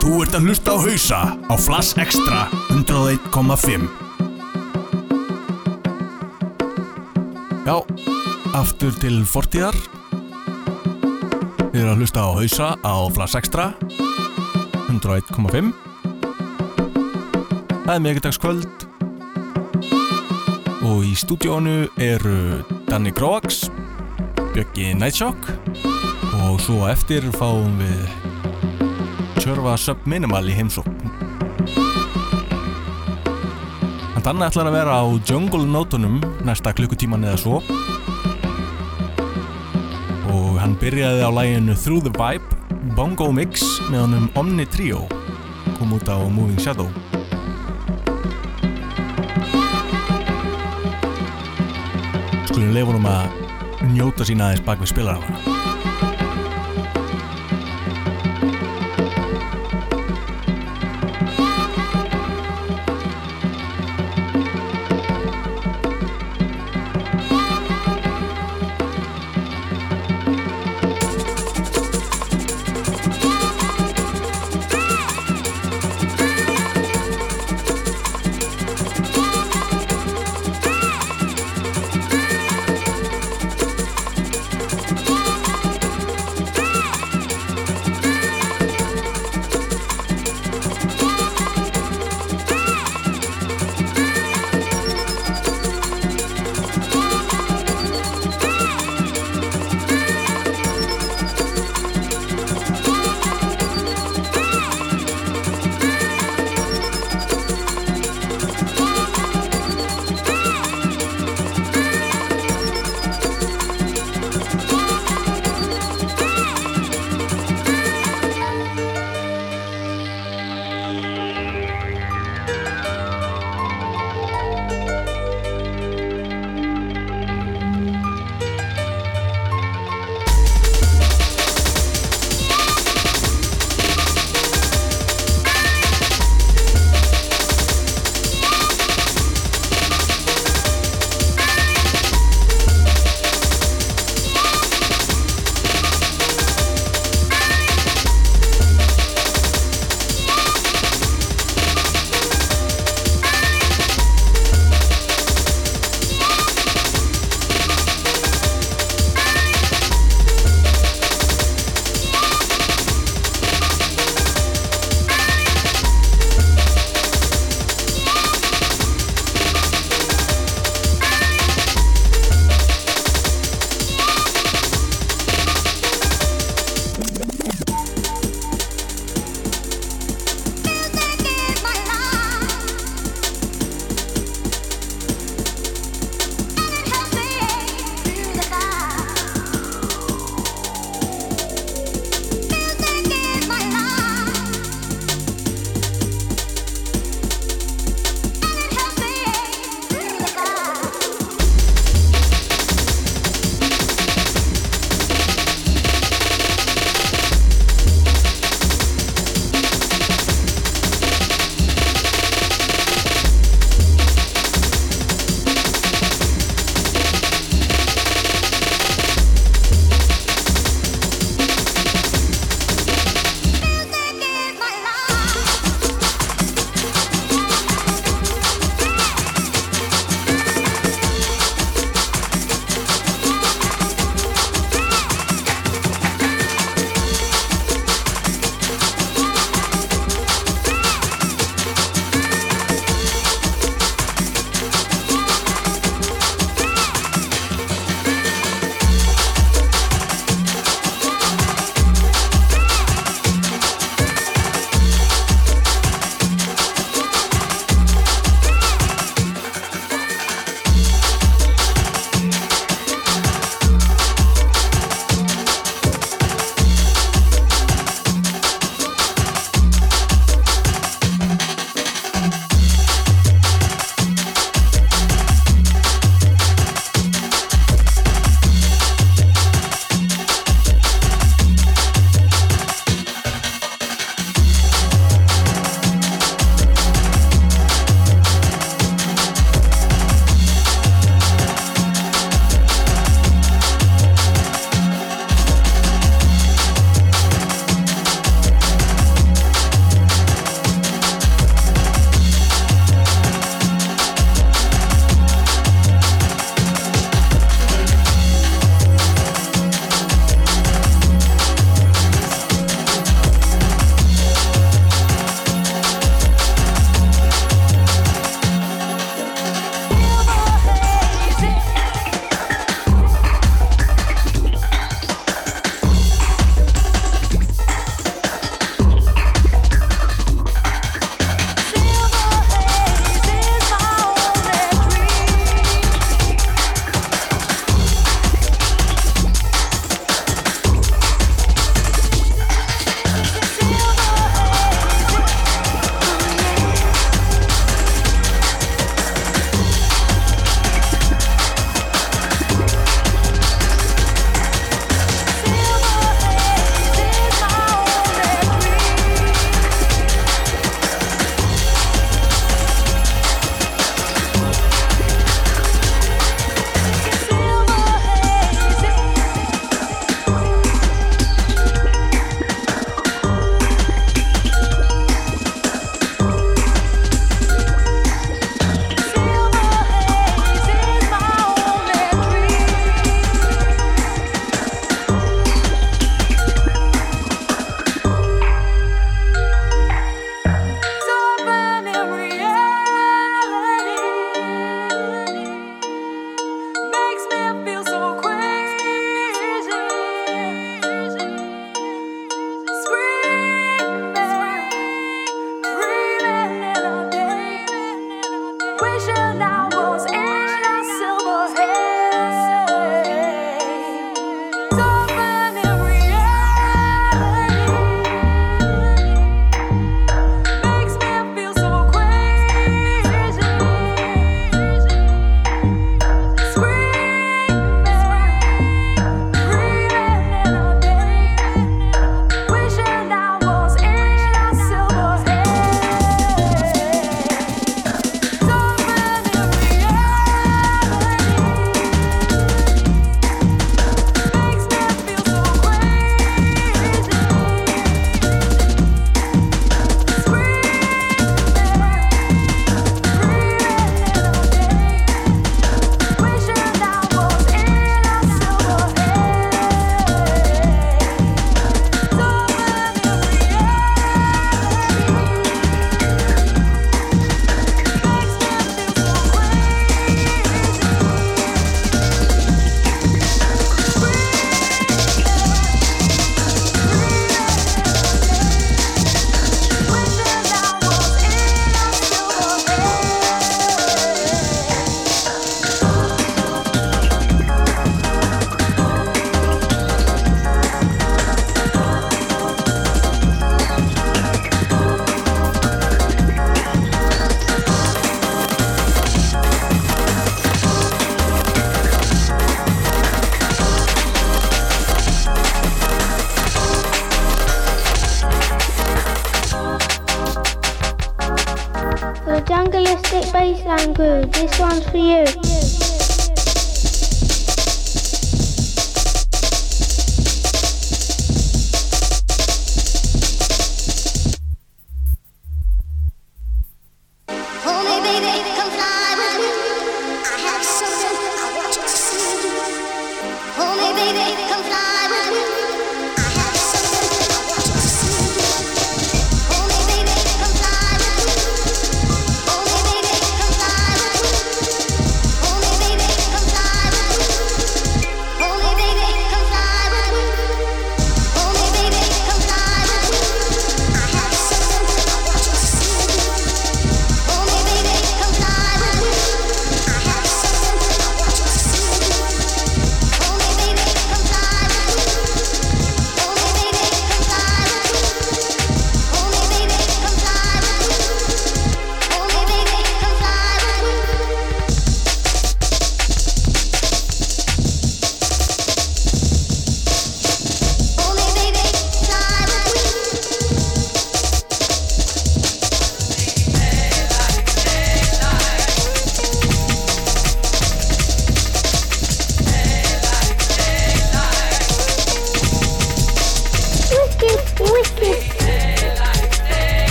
Þú ert að hlusta á hausa á Flass Extra 101,5 Já, aftur til fortíðar. Við erum að hlusta á hausa á Flass Extra 101,5 Það er miðgudagskvöld og í stúdíónu eru Danny Groax, Björki Nightshock. Og svo eftir fáum við Tjörfa Subminimal í heimsókn. Hann Danni ætlar að vera á Jungle Nótunum næsta klukkutíman eða svo. Og hann byrjaði á læginu Through the Vibe Bongo Mix með honum Omni Trio. Kom út á Moving Shadow. Skulum leifunum að njóta sína aðeins bak við spilarana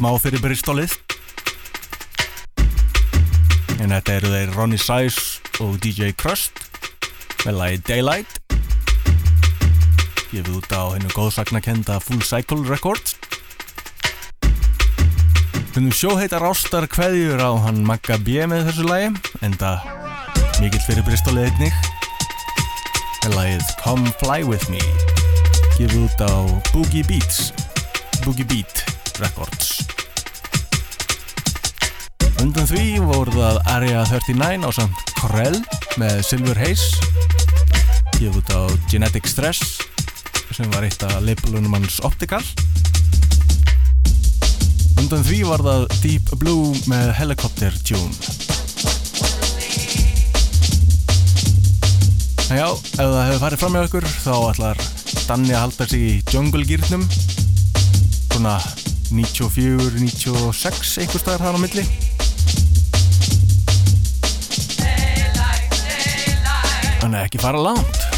smá fyrir bristólið en þetta eru þeir Ronnie Size og DJ Crust með lagi Daylight. Gefið út á hennu góðsagnakenda Full Cycle Records. Hennum sjóheitar ástar hverjur á hann Magga B með þessu lagi en það mikill fyrir bristólið einnig. Með lagið Come Fly With Me. Gefið út á Boogie Beats Boogie Beat Records. Undan því voru það Area 39 á samt Corel með Silver Haze. Gefið út á Genetic Stress sem var eitt af labelunum hans Optical. Undan því var það Deep Blue með Helicopter Tune. Já, ef það hefur farið fram með okkur þá ætlar Danni að halda sig í jungle gýrnum svona 94-96 einhver staðar þar á milli Þannig að ekki fara langt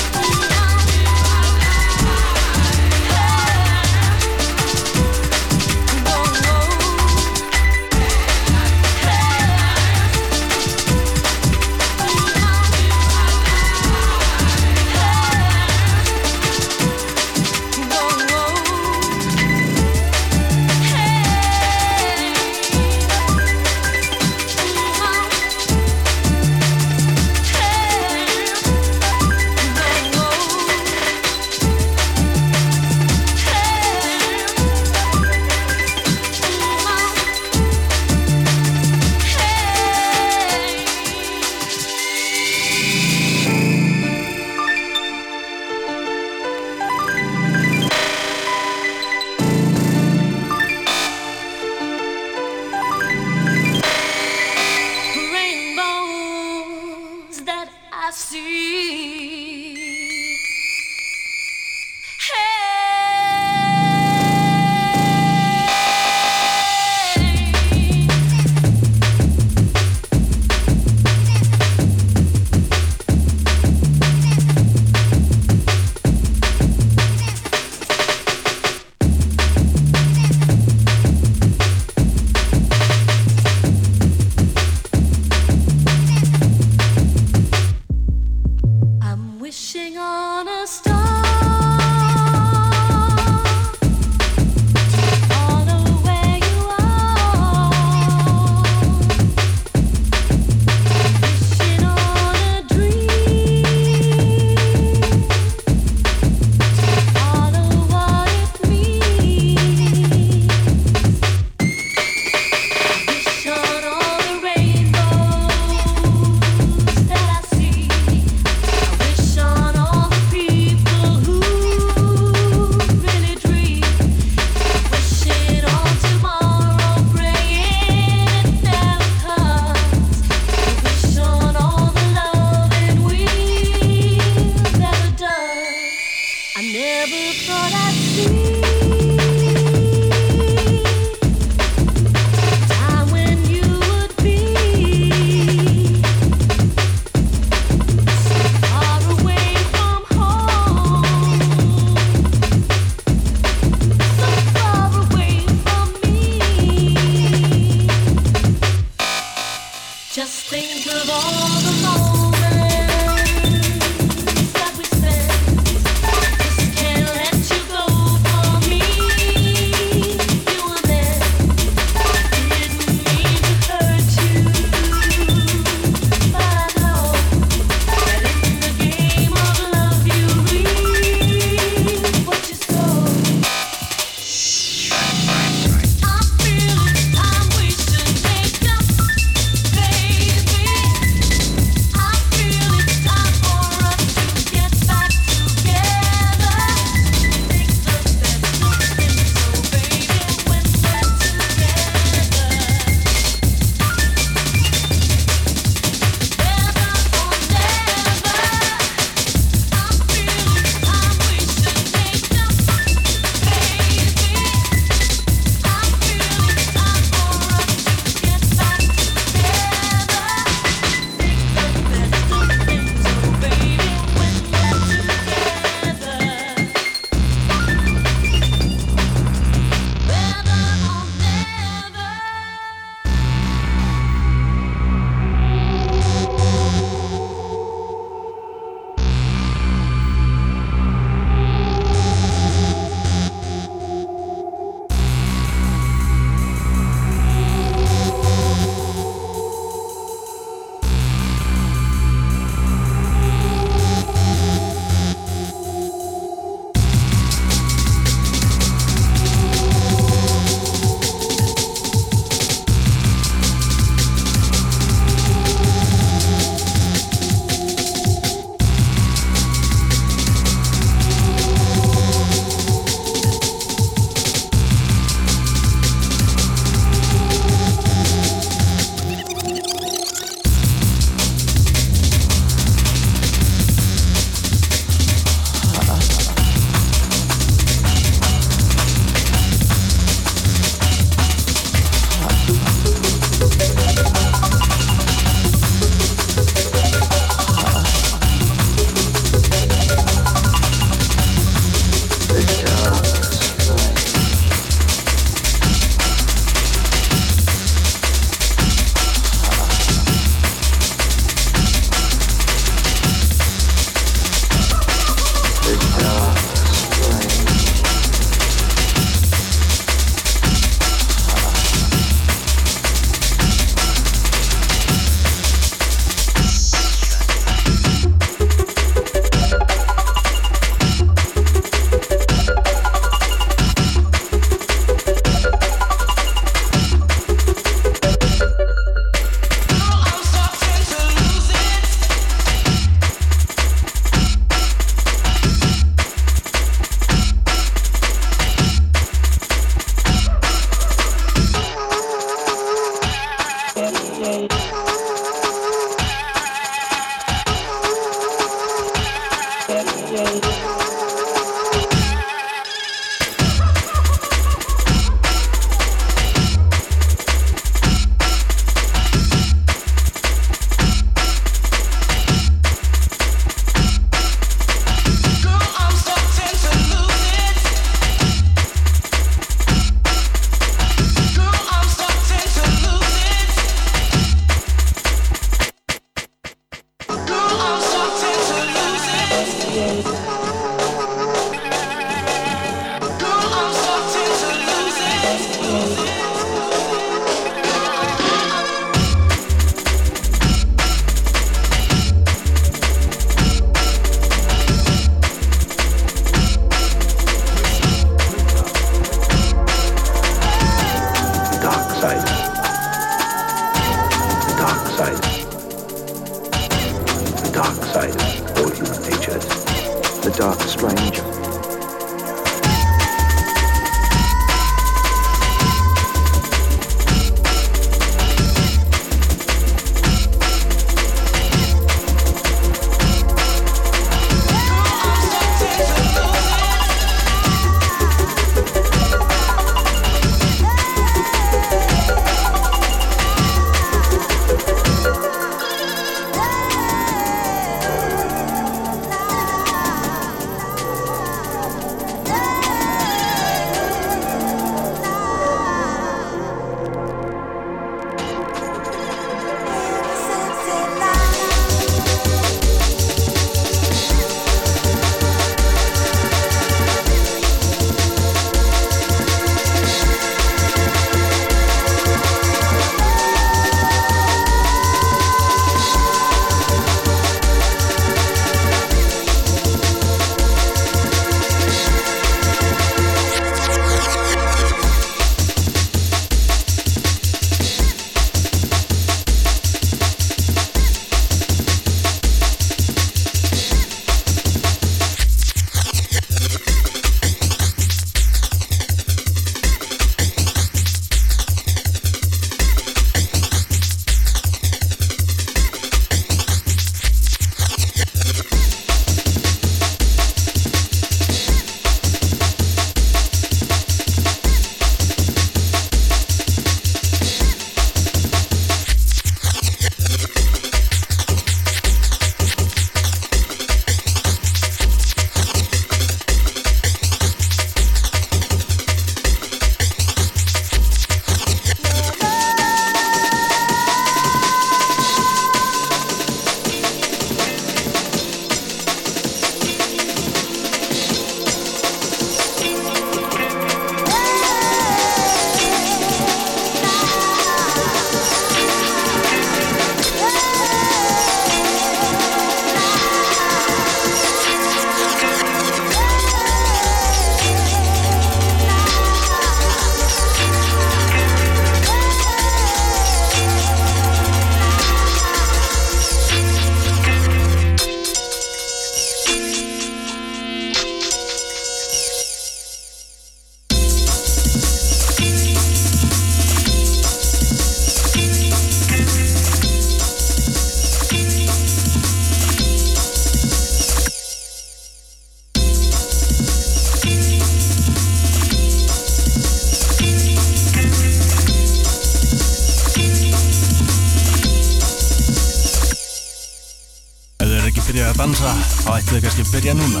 byrja núna.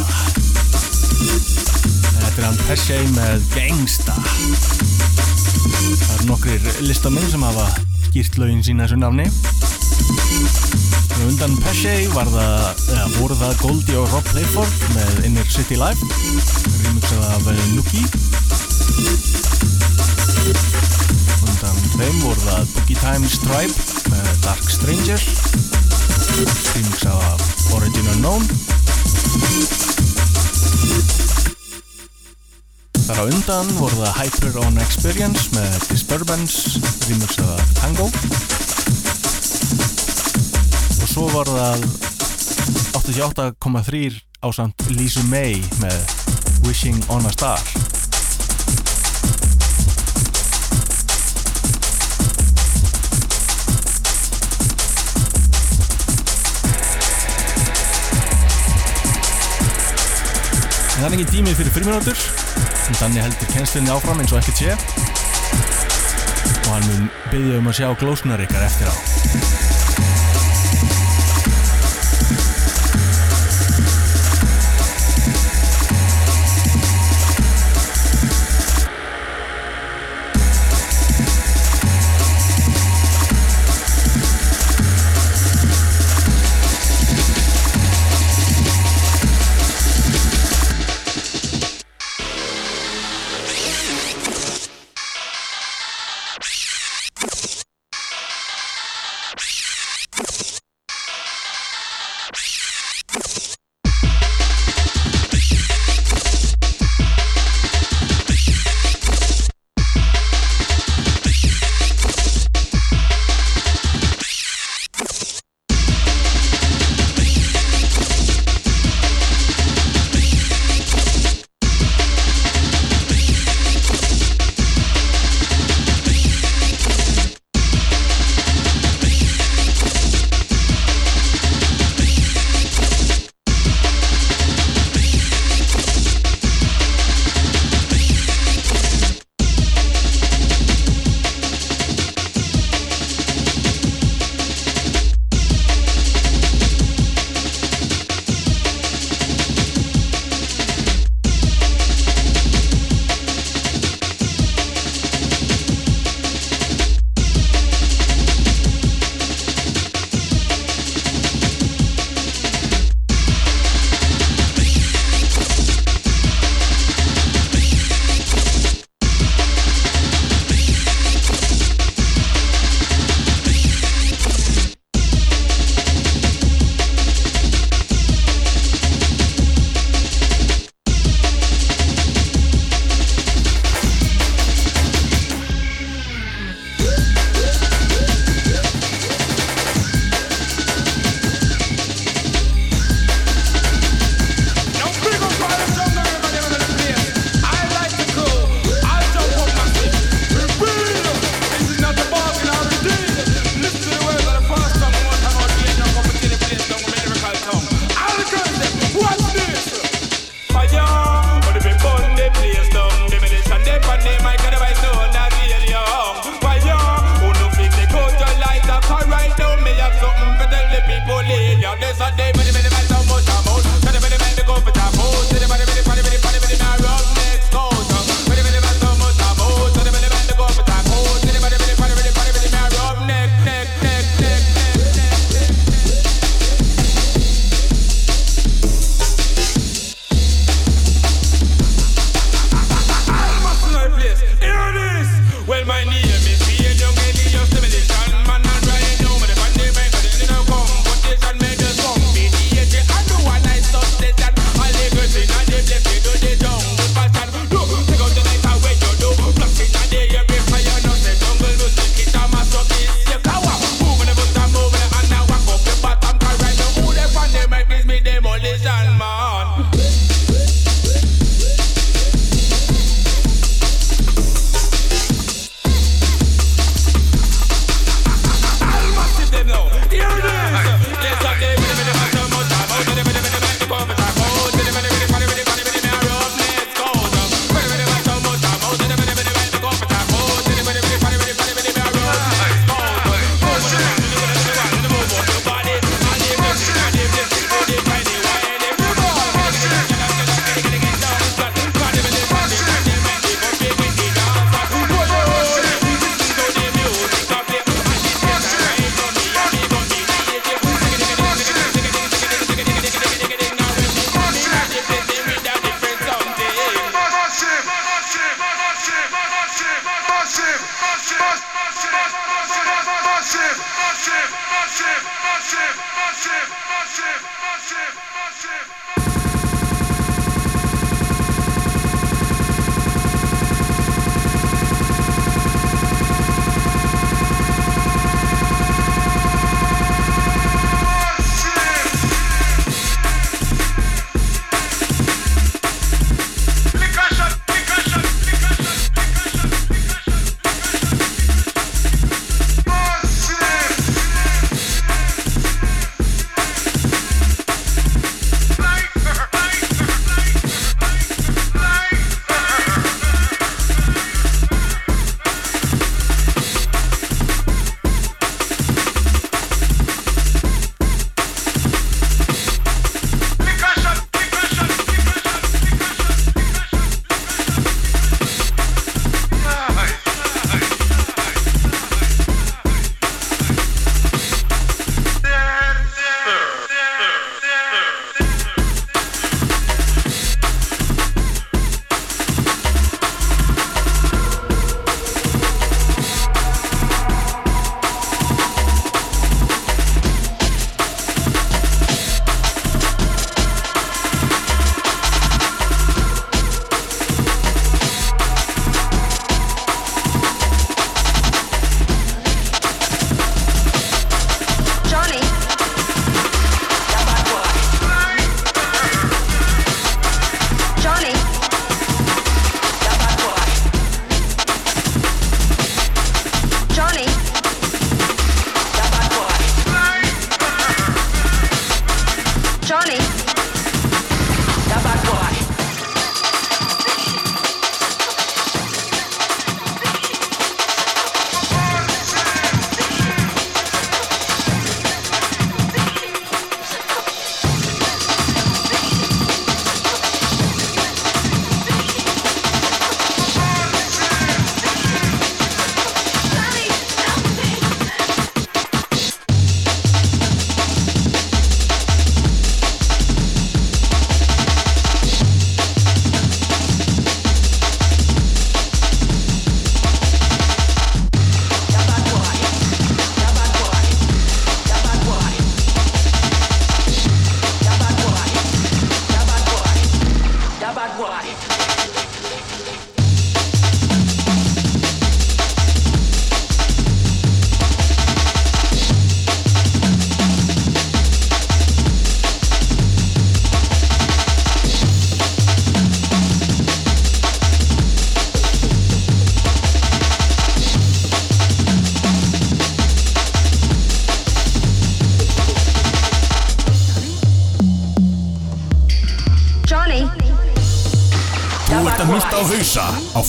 Þetta er hann Pesce með Gangsta. Það eru nokkrir listamenn sem hafa skýrt laugin sína þessu nafni. Og undan Pesce var það, eða voru það Goldie og Rob Playford með Inner City Life remixað af eh, Nuki. Undan þeim voru það Boogie Time Stripe með Dark Stranger remixað af Origin Unknown Þar á undan voru það Hyper On Experience með Disturbance, remixaða Tango. Og svo var það 88,3 ásand Lisa May með Wishing On A Star En það er ekki tímið fyrir fyrirminútur en þannig heldur kennslinni áfram eins og ekkert sé. Og hann mun byggja um að sjá glósnar ykkar eftir á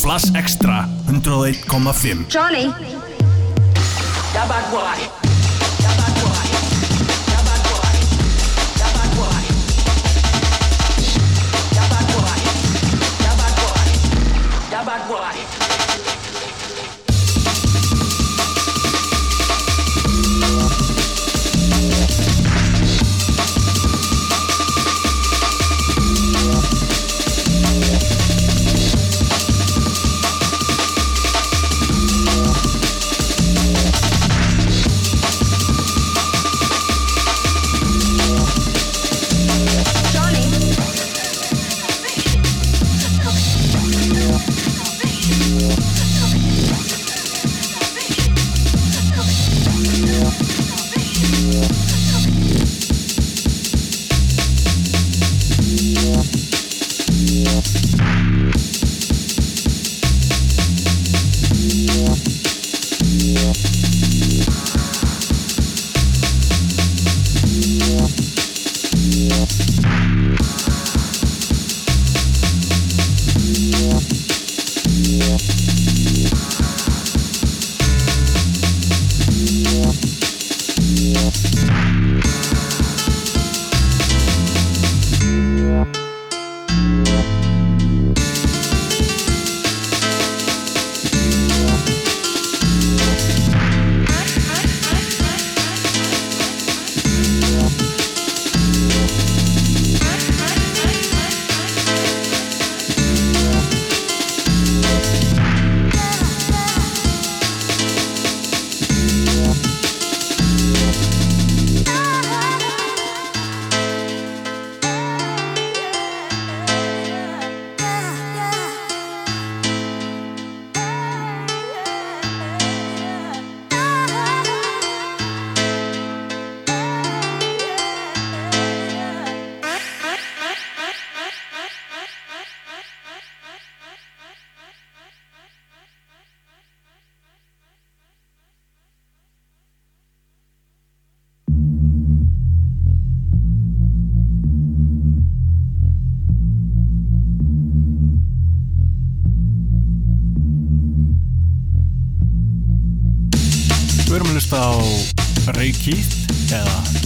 hausa á Flash Extra 101.5 Johnny. That bad boy.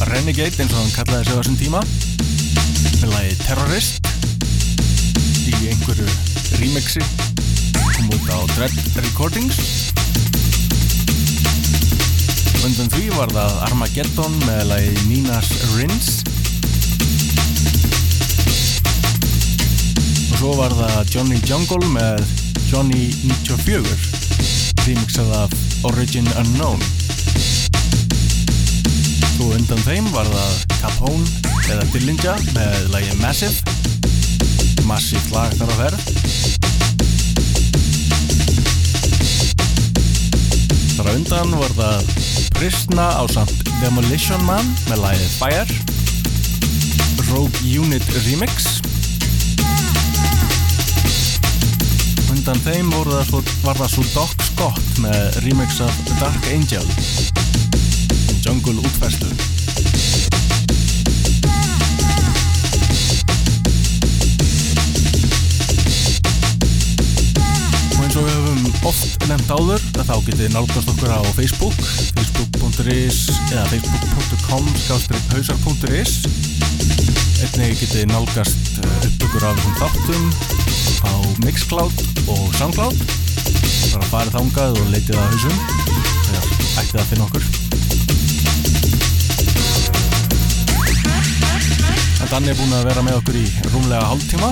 Renegade eins og hann kallaði sig á þessum tíma. Með lagi Terrorist. Í einhverju remixi. Kom út á Dread Recordings. Undan því var það Armageddon með lagi Nina's Rinse. Og svo var það Johnny Jungle með Johnny 94 remixað af Origin Unknown og undan þeim var það Capone eða Dillinger með lægi Massive. Massive lag þar á ferð. Þar á undan var það Prisna á samt Demolition Man með lægi Fire. Rogue Unit Remix. Undan þeim var það svo Doc Scott með remix af Dark Angel jungle útfæslu og eins og við höfum oft nefnt áður þá getið nálgast okkur á Facebook facebook.is eða facebook.com hausar.is einnig getið nálgast eh, upptökur af þessum þáttum á Mixcloud og Soundcloud. Bara farið þángað og leitið að hausum þegar ættið að finna okkur Danni er búin að vera með okkur í rúmlega hálftíma.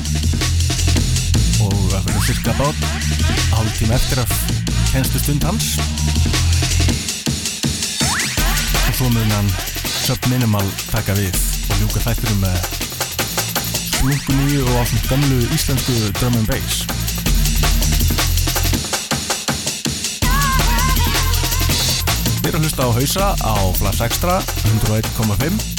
Og það verður cirka bát hálftíma eftir að henstu stund hans. Og svo mun hann Subminimal taka við og ljúka þætturum með slungu nýju og áfnum gamlu íslensku drum and bass. Við erum að hlusta á hausa á Flash Extra 101.5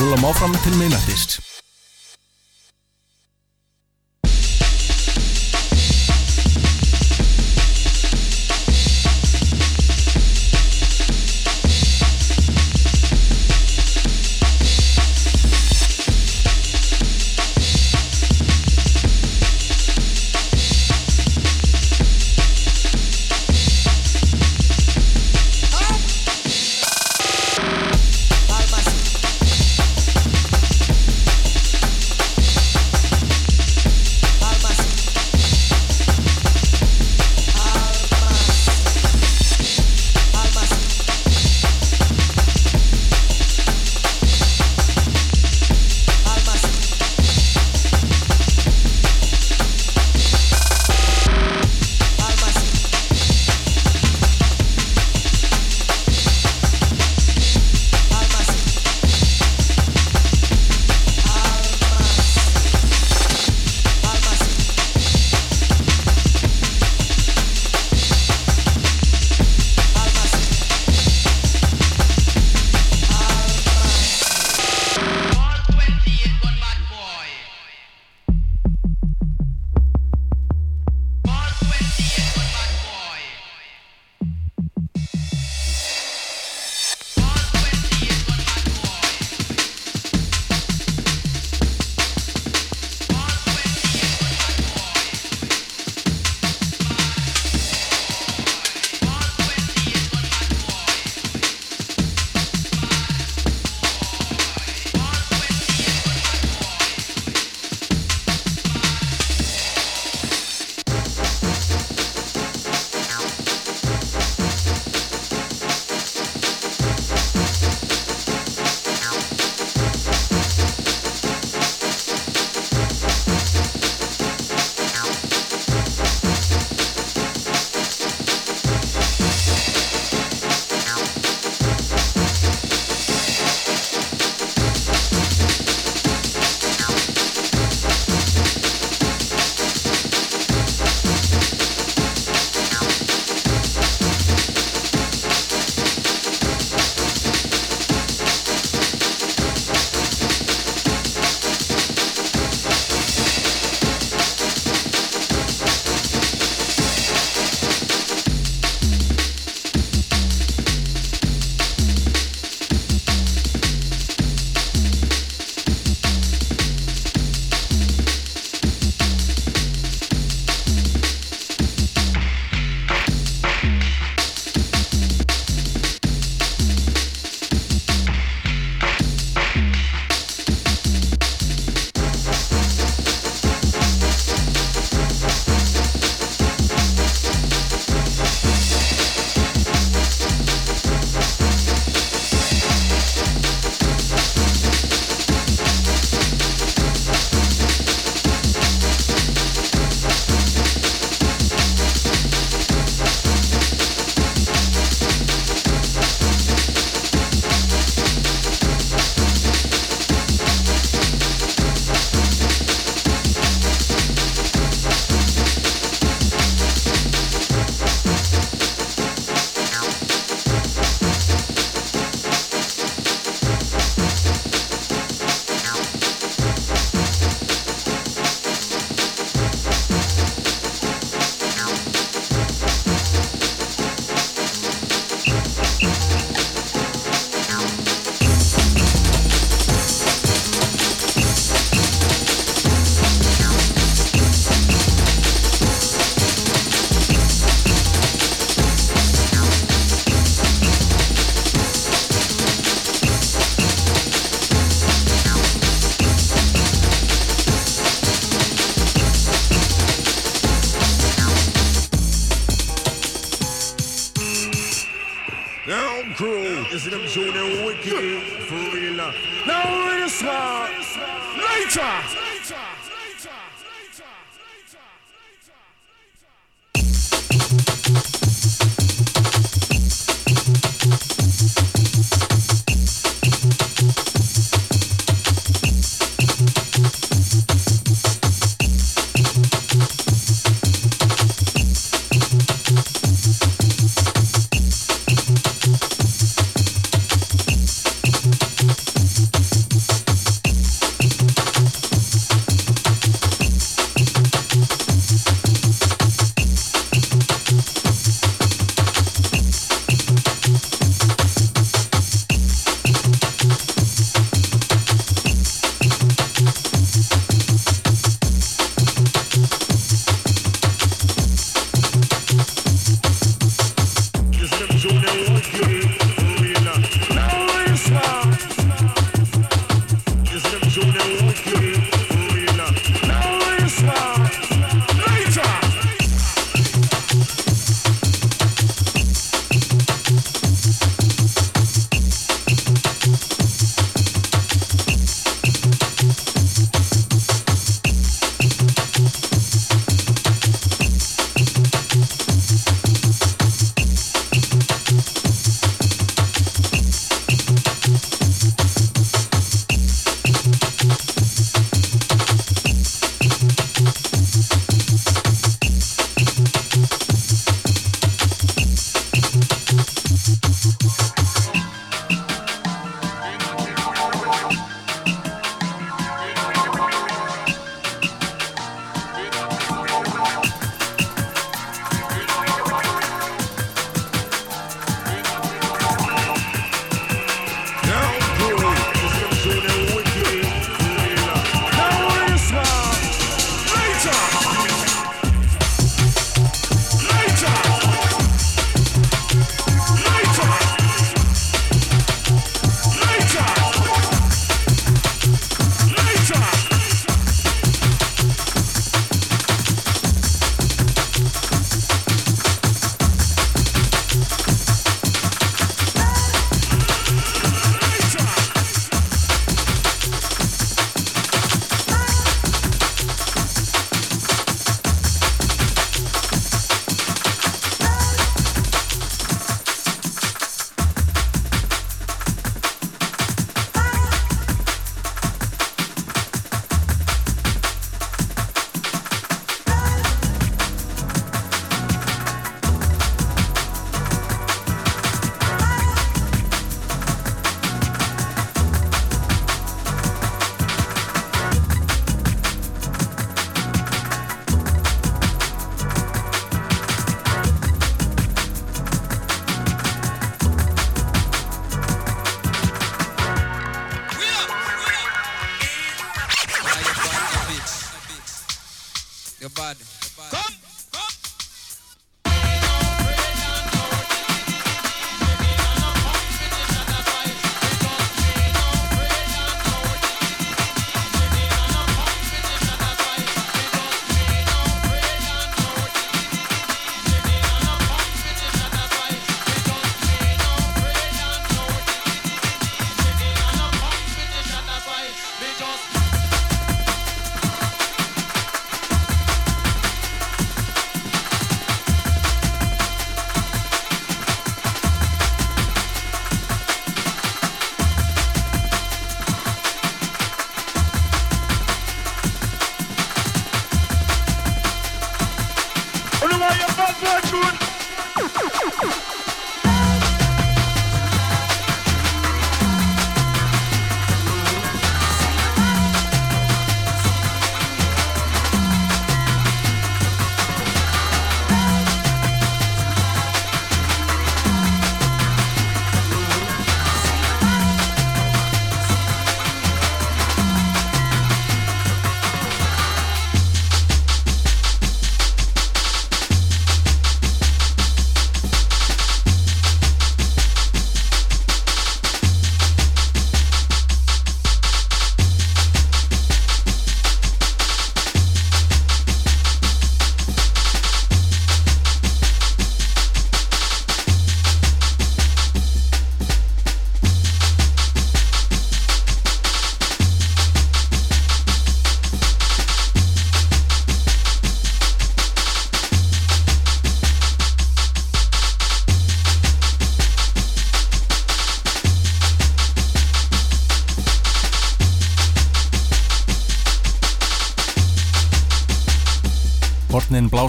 rúlam áfram til minnættist.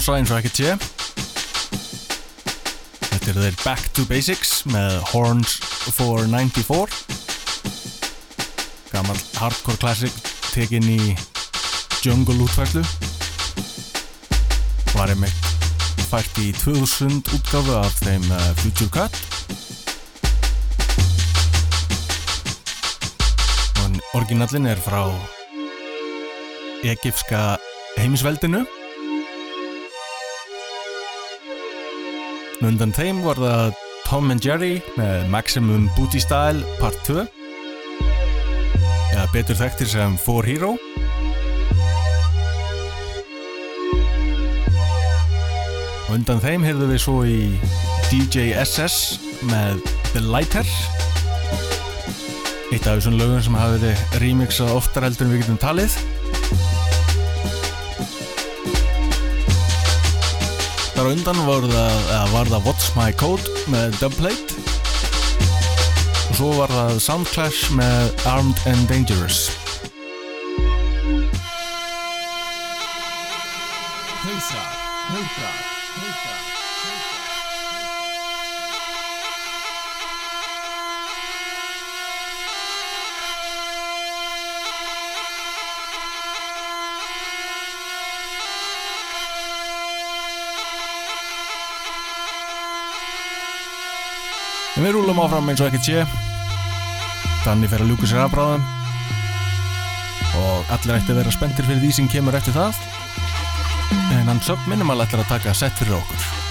Blása eins og ekkert sé. Þetta eru þeir Back to Basics með Horns for 94. Gammal hardcore classic tekinn í jungle útfærslu. Var einmitt fært í 2000 útgáfu af þeim uh, Future Cut. Orginallin er frá egifska heimisveldinu Undan þeim var það Tom and Jerry með Maximum Booty Style Part 2 eða betur þekktir sem 4 Hero. Og undan þeim heyrðum við svo í DJ SS með The Lighter. Eitt af þessum lögum sem hafiði remixað oftar heldur en við getum talið Þar á undan var það, var það What's My Code með Dubplate. Og svo var það Soundclash með Armed and Dangerous. Hausa, hausa, við rúlum áfram eins og ekkert sé. Danni fer að ljúka sér afbráðum og allir ætti að vera spenntir fyrir því sem kemur eftir það. En hann sub minimal ætlar að taka sett fyrir okkur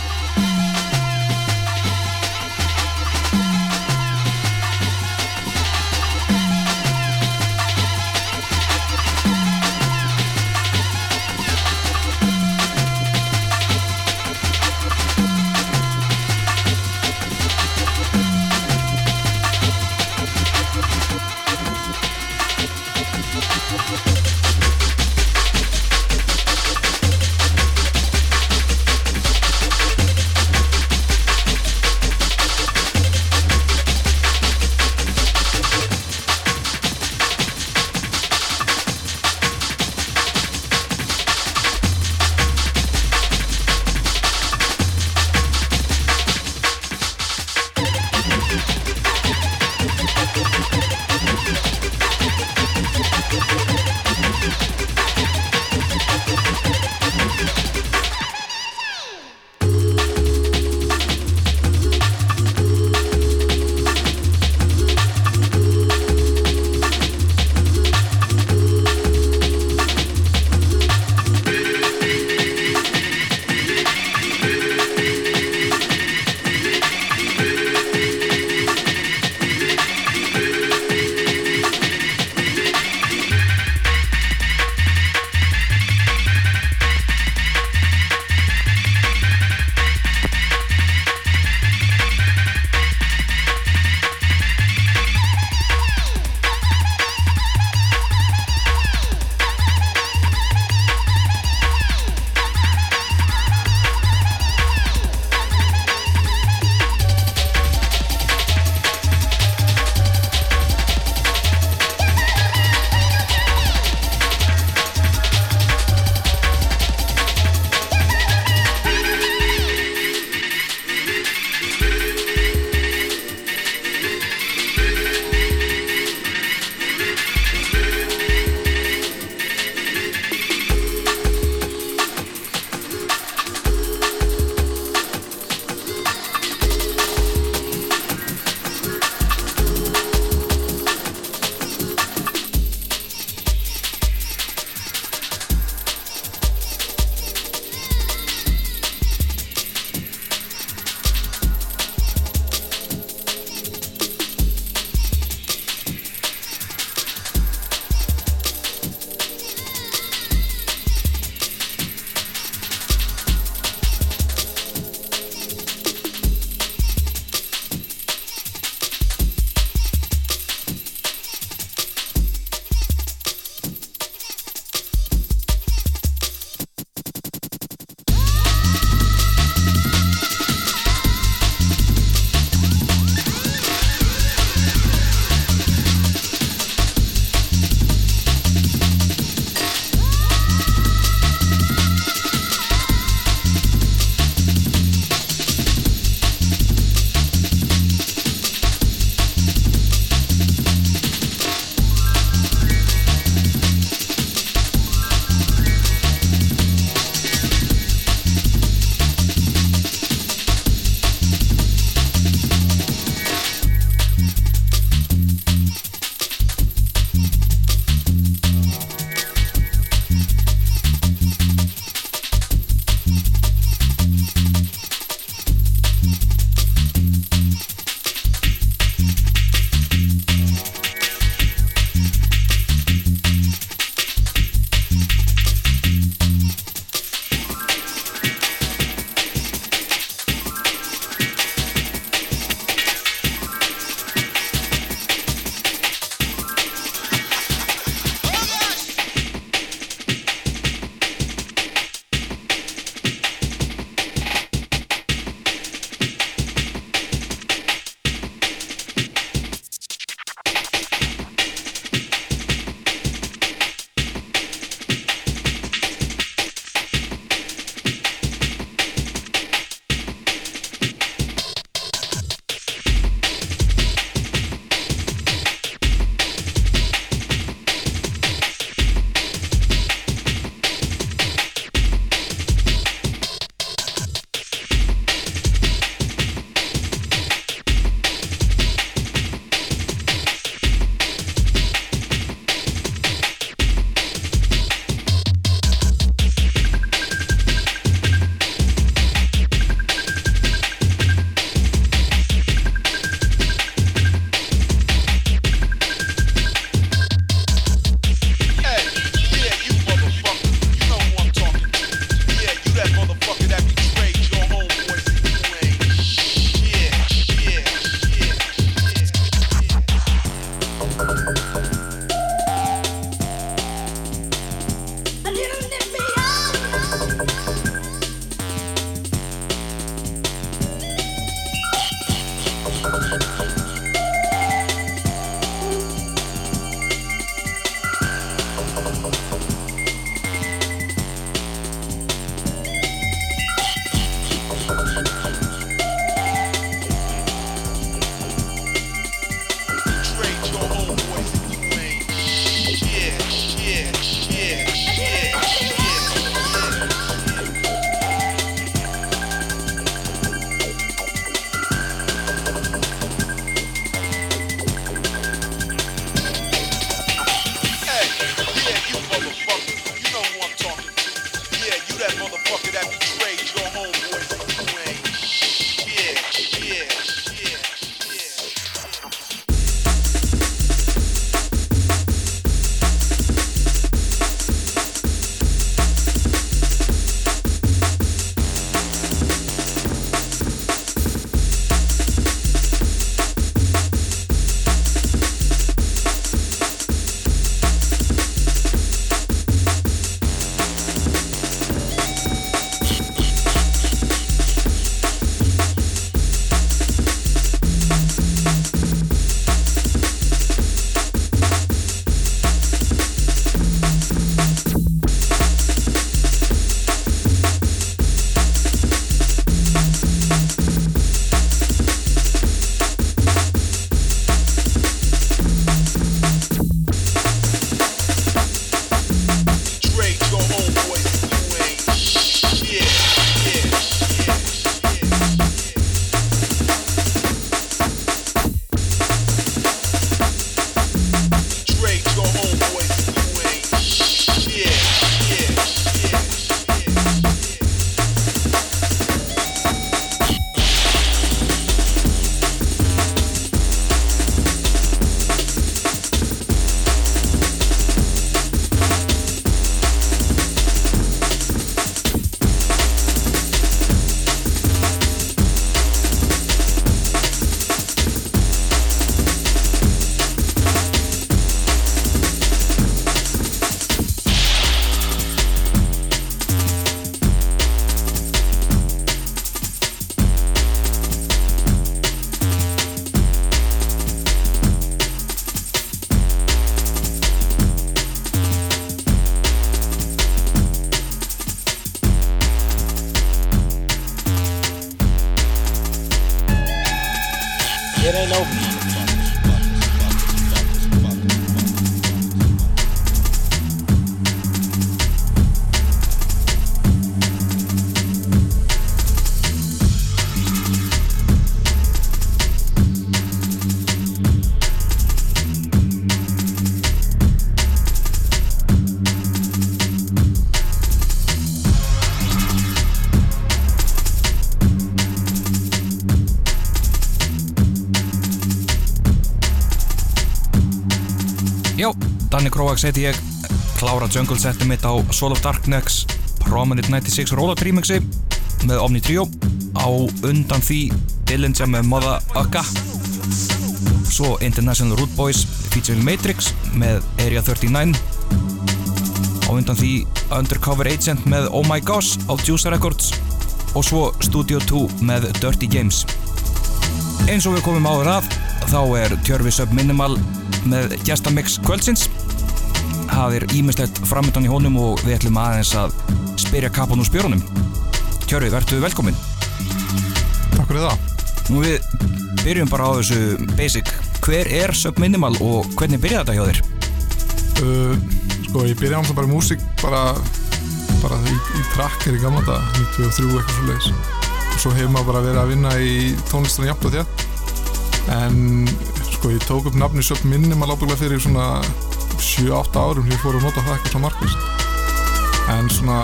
Danny Krovax heiti ég. Klára jungle seti mitt á Soul of Darkness Prominent 96 Rollout remixi með Omni Trio. Á undan því Dillinger með Mother Ugga svo International Root Boys featuring Matrix með Area 39 á undan því Undercover Agent með Oh My Gosh á Juice Records. Og svo Studio 2 með Dirty Games eins og við komum áður að þá er Tjörfi Sub Minimal með gestamix kvöldsins það er ímislegt framöndan í honum og við ætlum aðeins að spyrja kapan úr spjörunum. Tjörfi, verður velkomin. Takk fyrir það. Nú við byrjum bara á þessu basic. Hver er Sub Minimal og hvernig byrjaði þetta hjá þér? uh, Sko, ég byrjaði alltaf bara músík bara, bara í, í tracker í gamla dag 93 eitthvað svo leiðis og svo hefur maður bara verið að vinna í tónlistunum jafn og þér en sko, ég tók upp nafni Sub Minimal ábygglega fyrir svona 7-8 árum ég fór að nota það eitthvað svo markvist. En svona,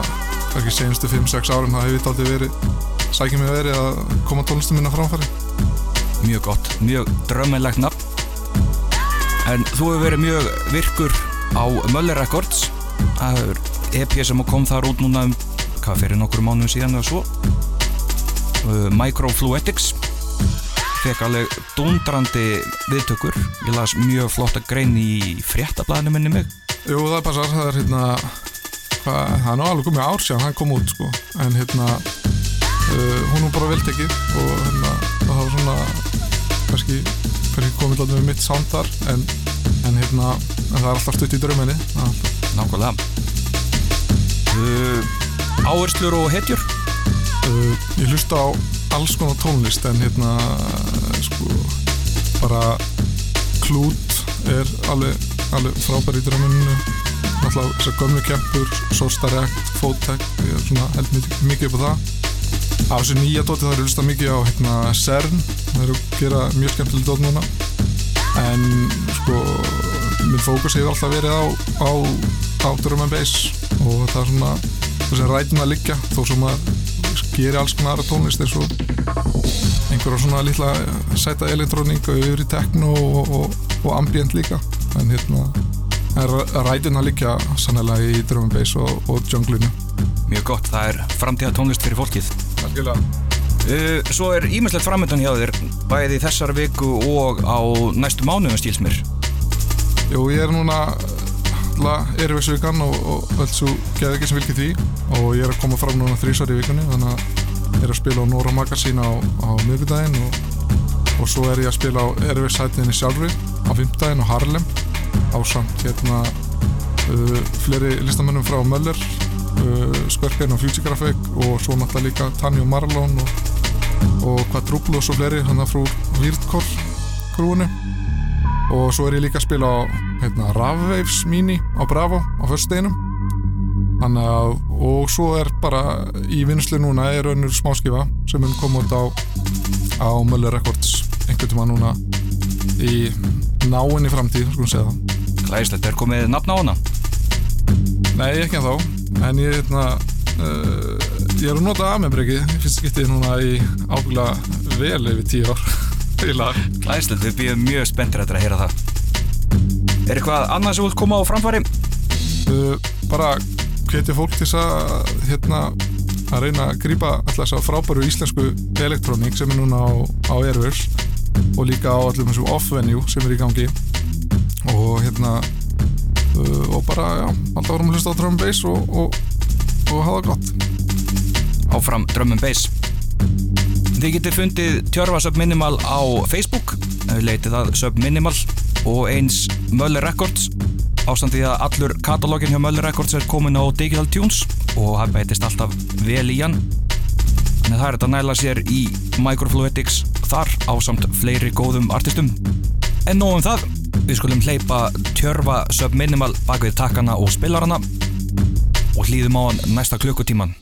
ekki senustu 5-6 árum það hefur þetta aldrei verið sækjum mig verið að koma tónlistum minna framfæri. Mjög gott, mjög drömmelegt nafn. En þú hefur verið mjög virkur á Möller Records. Það hefur EP sem kom þar út núna um hvað fyrir nokkur mánuðum síðan eða svo. Uh, Microfluetics fekk alveg dundrandi viðtökur. Ég las mjög flotta grein í fréttablaðinu minni mig. Jú, það passar, það er hérna hvað, það er nú alveg komið ár síðan hann kom út sko, en hérna uh, hún er bara veltekið og hérna það var svona kannski, kannski komið alltaf með mitt sound þar en, en hérna en það er alltaf stutt í drauminni Nákvæmlega. Uh, Áherslur og hetjur? Uh, Ég hlusta á alls konar tónlist en hérna sko bara klút er alveg, alveg frábær í drauminu alltaf þessar gömlu kempur Sorstarekt, Fótek svona held mikið, upp á það. Á þessu nýja dóti það er hlusta mikið á hérna CERN. Það eru að gera mjög skemmtileg dót núna. En sko minn fókus hefur alltaf verið á á, á and bass. Og það er svona þessi rætum að liggja þó sem maður gerir alls konar aðra tónlist eins og einhverja svona lilla sæta elektróning og yfir í tekno og, og, og ambient líka. En hérna rætin að liggja sannlega í drum and bass og, og junglinu Mjög gott, það er framtíða tónlist fyrir fólkið. Algjörlega uh, Svo er ímestlegt framöndan hjá þér bæði þessar viku og á næstu mánuðum stílsmir Jú, ég er núna erfiðsvikan og, og öll svo geði ekki sem vilkið því. Og ég er að koma fram núna þrísar í vikunni þannig að ég er að spila á Nora Magazine á, á miðgudaginn og, og svo er ég að spila á erfiðsætinni sjálfri á fymtdaginn og Harlem á samt hérna uh, fleiri listamennum frá Möller uh, Skverkein og Future Graphic og svo náttúrulega líka Tanni og Marlon og, og Quadruple og svo fleiri hann að frú Weirdcore krúinu og svo er ég líka að spila á hérna, Ravwaves Mini á Bravo á að og svo er bara í vinslu núna er önnur smáskifa sem er komið út á á Möller Records einhvern tíma núna í náinni framtíð sko að segja það. Glæslegt, er komið nafn á hana? Nei, ekki en þá en ég, hérna, uh, ég er að nota aðmennbreki fyrst skiptið núna í ábyggla vel yfir tíu ár í lag Glæslegt, við býðum mjög spenntir að heyra það. Er eitthvað annað sem vil koma á framfæri? uh, bara hvetja fólk til að hérna að reyna að grípa alltaf þess að frábæru íslensku elektrónik sem er núna á, á Airwaves og líka á allum þessum off-venue sem er í gangi. Og hérna uh, og bara, já, alltaf vorum að hlusta á drum bass og, og, og hafa það gott. Áfram Drum Bass Þið getið fundið Tjörfa Subminimal á Facebook leitið að Subminimal og eins Möller Records. Ástandi að allur katalógin hjá Möller Records er komin á Digital Tunes og það beitist alltaf vel í hann. Þannig að það er þetta næla sér í Microfluidics þar á samt fleiri góðum artistum. En nógum það, við skulum hleypa Tjörfa Subminimal bak við takkana og spilarana og hlýðum á hann næsta klukkutíman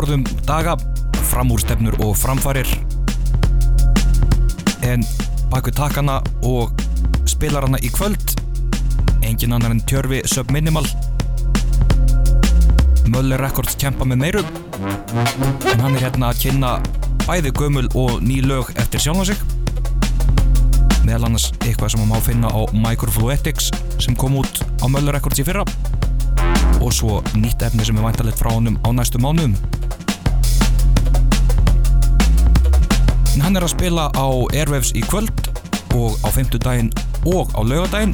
forðum daga, framúrstefnur og framfarir. En baku takana og spilarana í kvöld engin annar en Tjörfi Subminimal Möller Records kempa með meiru en hann er hérna að kynna bæði gömul og ný lög eftir sjálfa sig. Meðal annars eitthvað sem maður má finna á Microfluetics sem kom út á Möller Records í fyrra. Og svo nýtt efni sem er væntalegt frá honum á næstu mánuðum en hann er að spila á Airwaves í kvöld og á fymtudaginn og á laugadaginn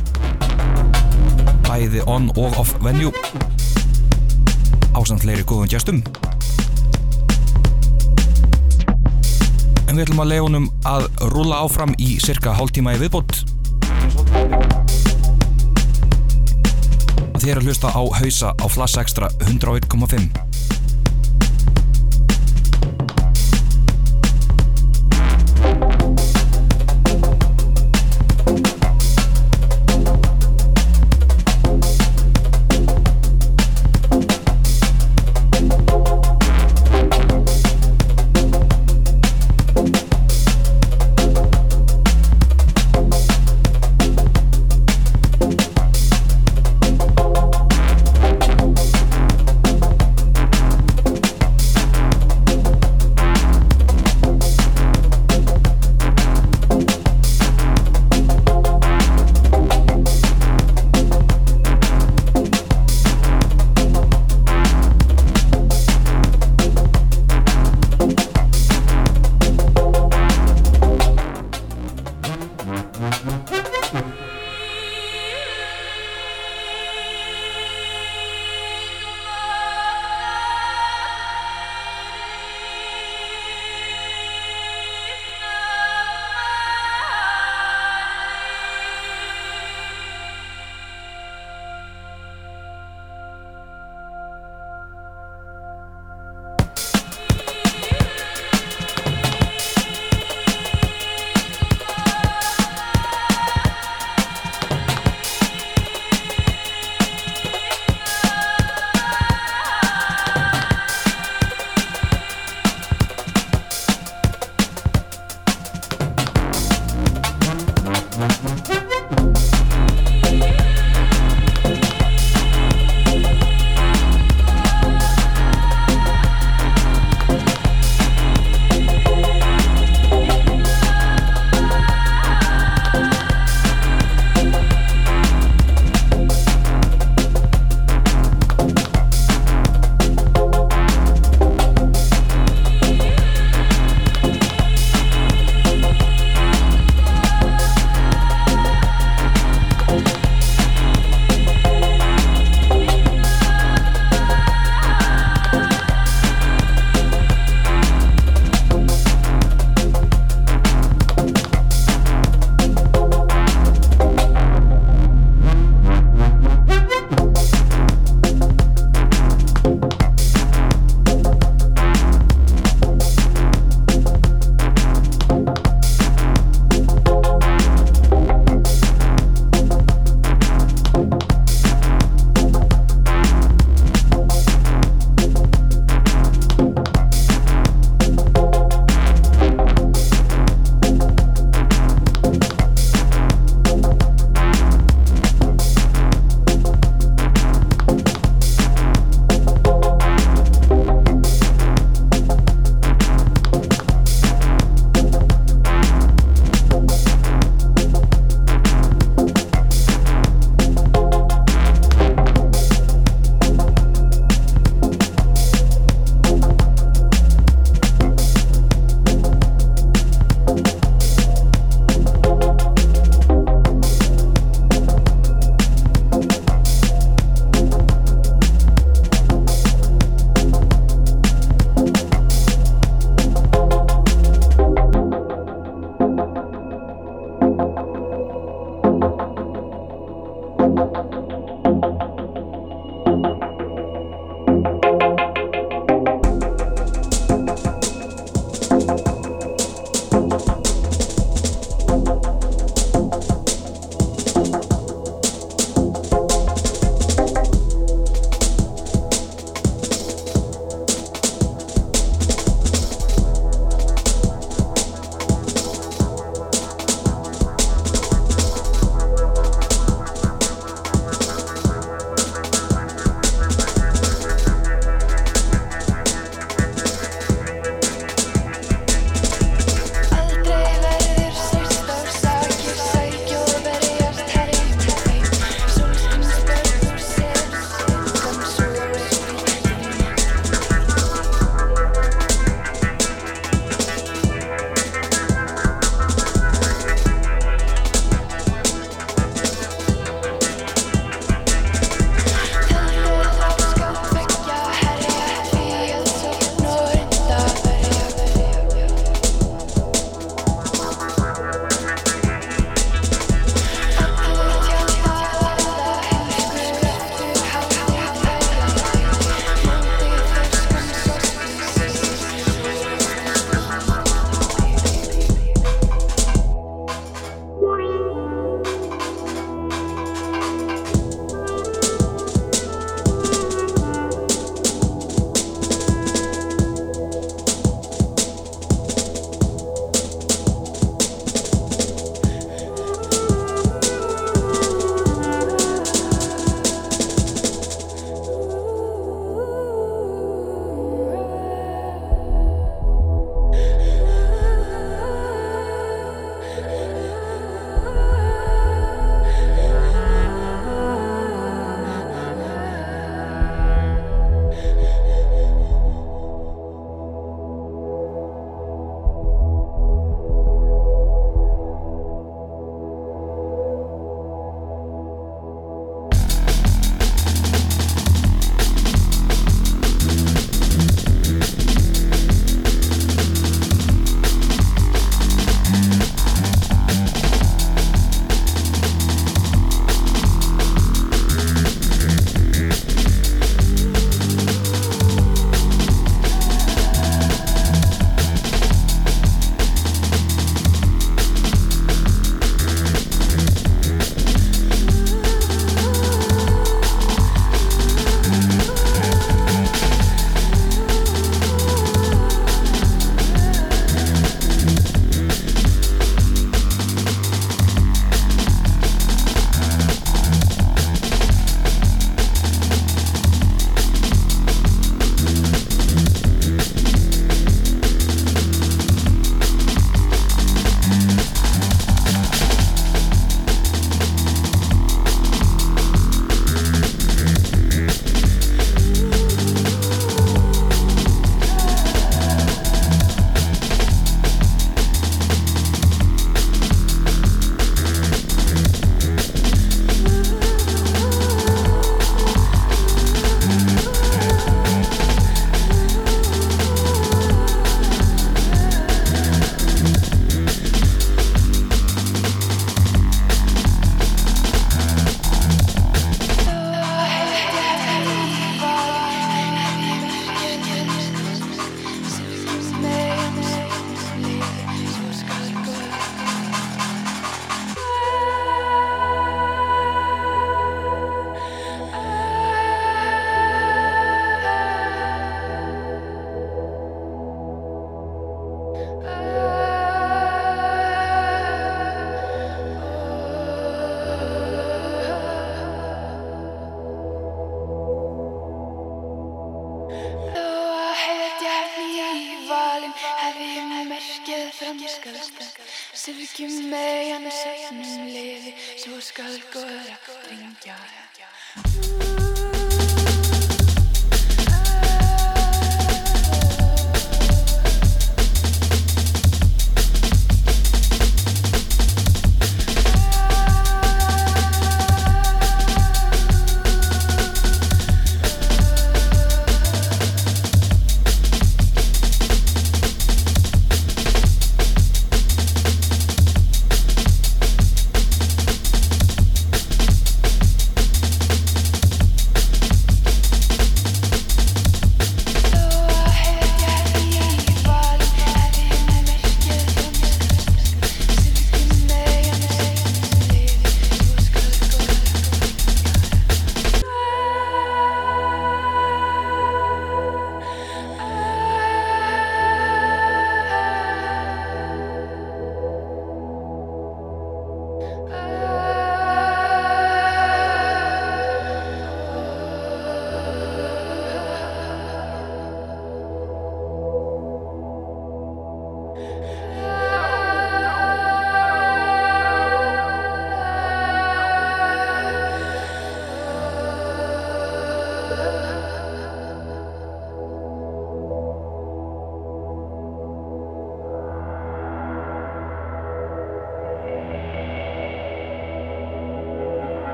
bæði on og off venue ásamt fleiri góðum gestum. En við ætlum að leiða honum að rúla áfram í cirka hálftíma í viðbót. Er að hlusta á hausa á Flash Extra 101.5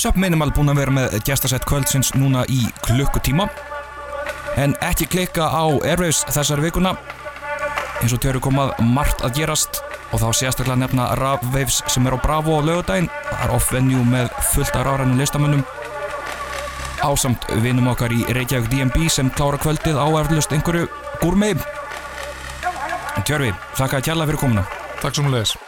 Subminimal búin að vera með gestasett kvöldsins núna í klukkutíma. En ekki klikka á Airwaves þessari vikuna eins og tjóru komað margt að gerast. Og þá sérstaklega nefna Ravwaves sem er á Bravo á lögadaginn það er off-venue með fullt af ráðrænum listamönnum. Ásamt vinum okkar í Reykjavík DMB sem klára kvöldið á eflust einhverju gúrmei Tjörfi, þakka að kjalla fyrir komuna. Takk svo mjög leiðis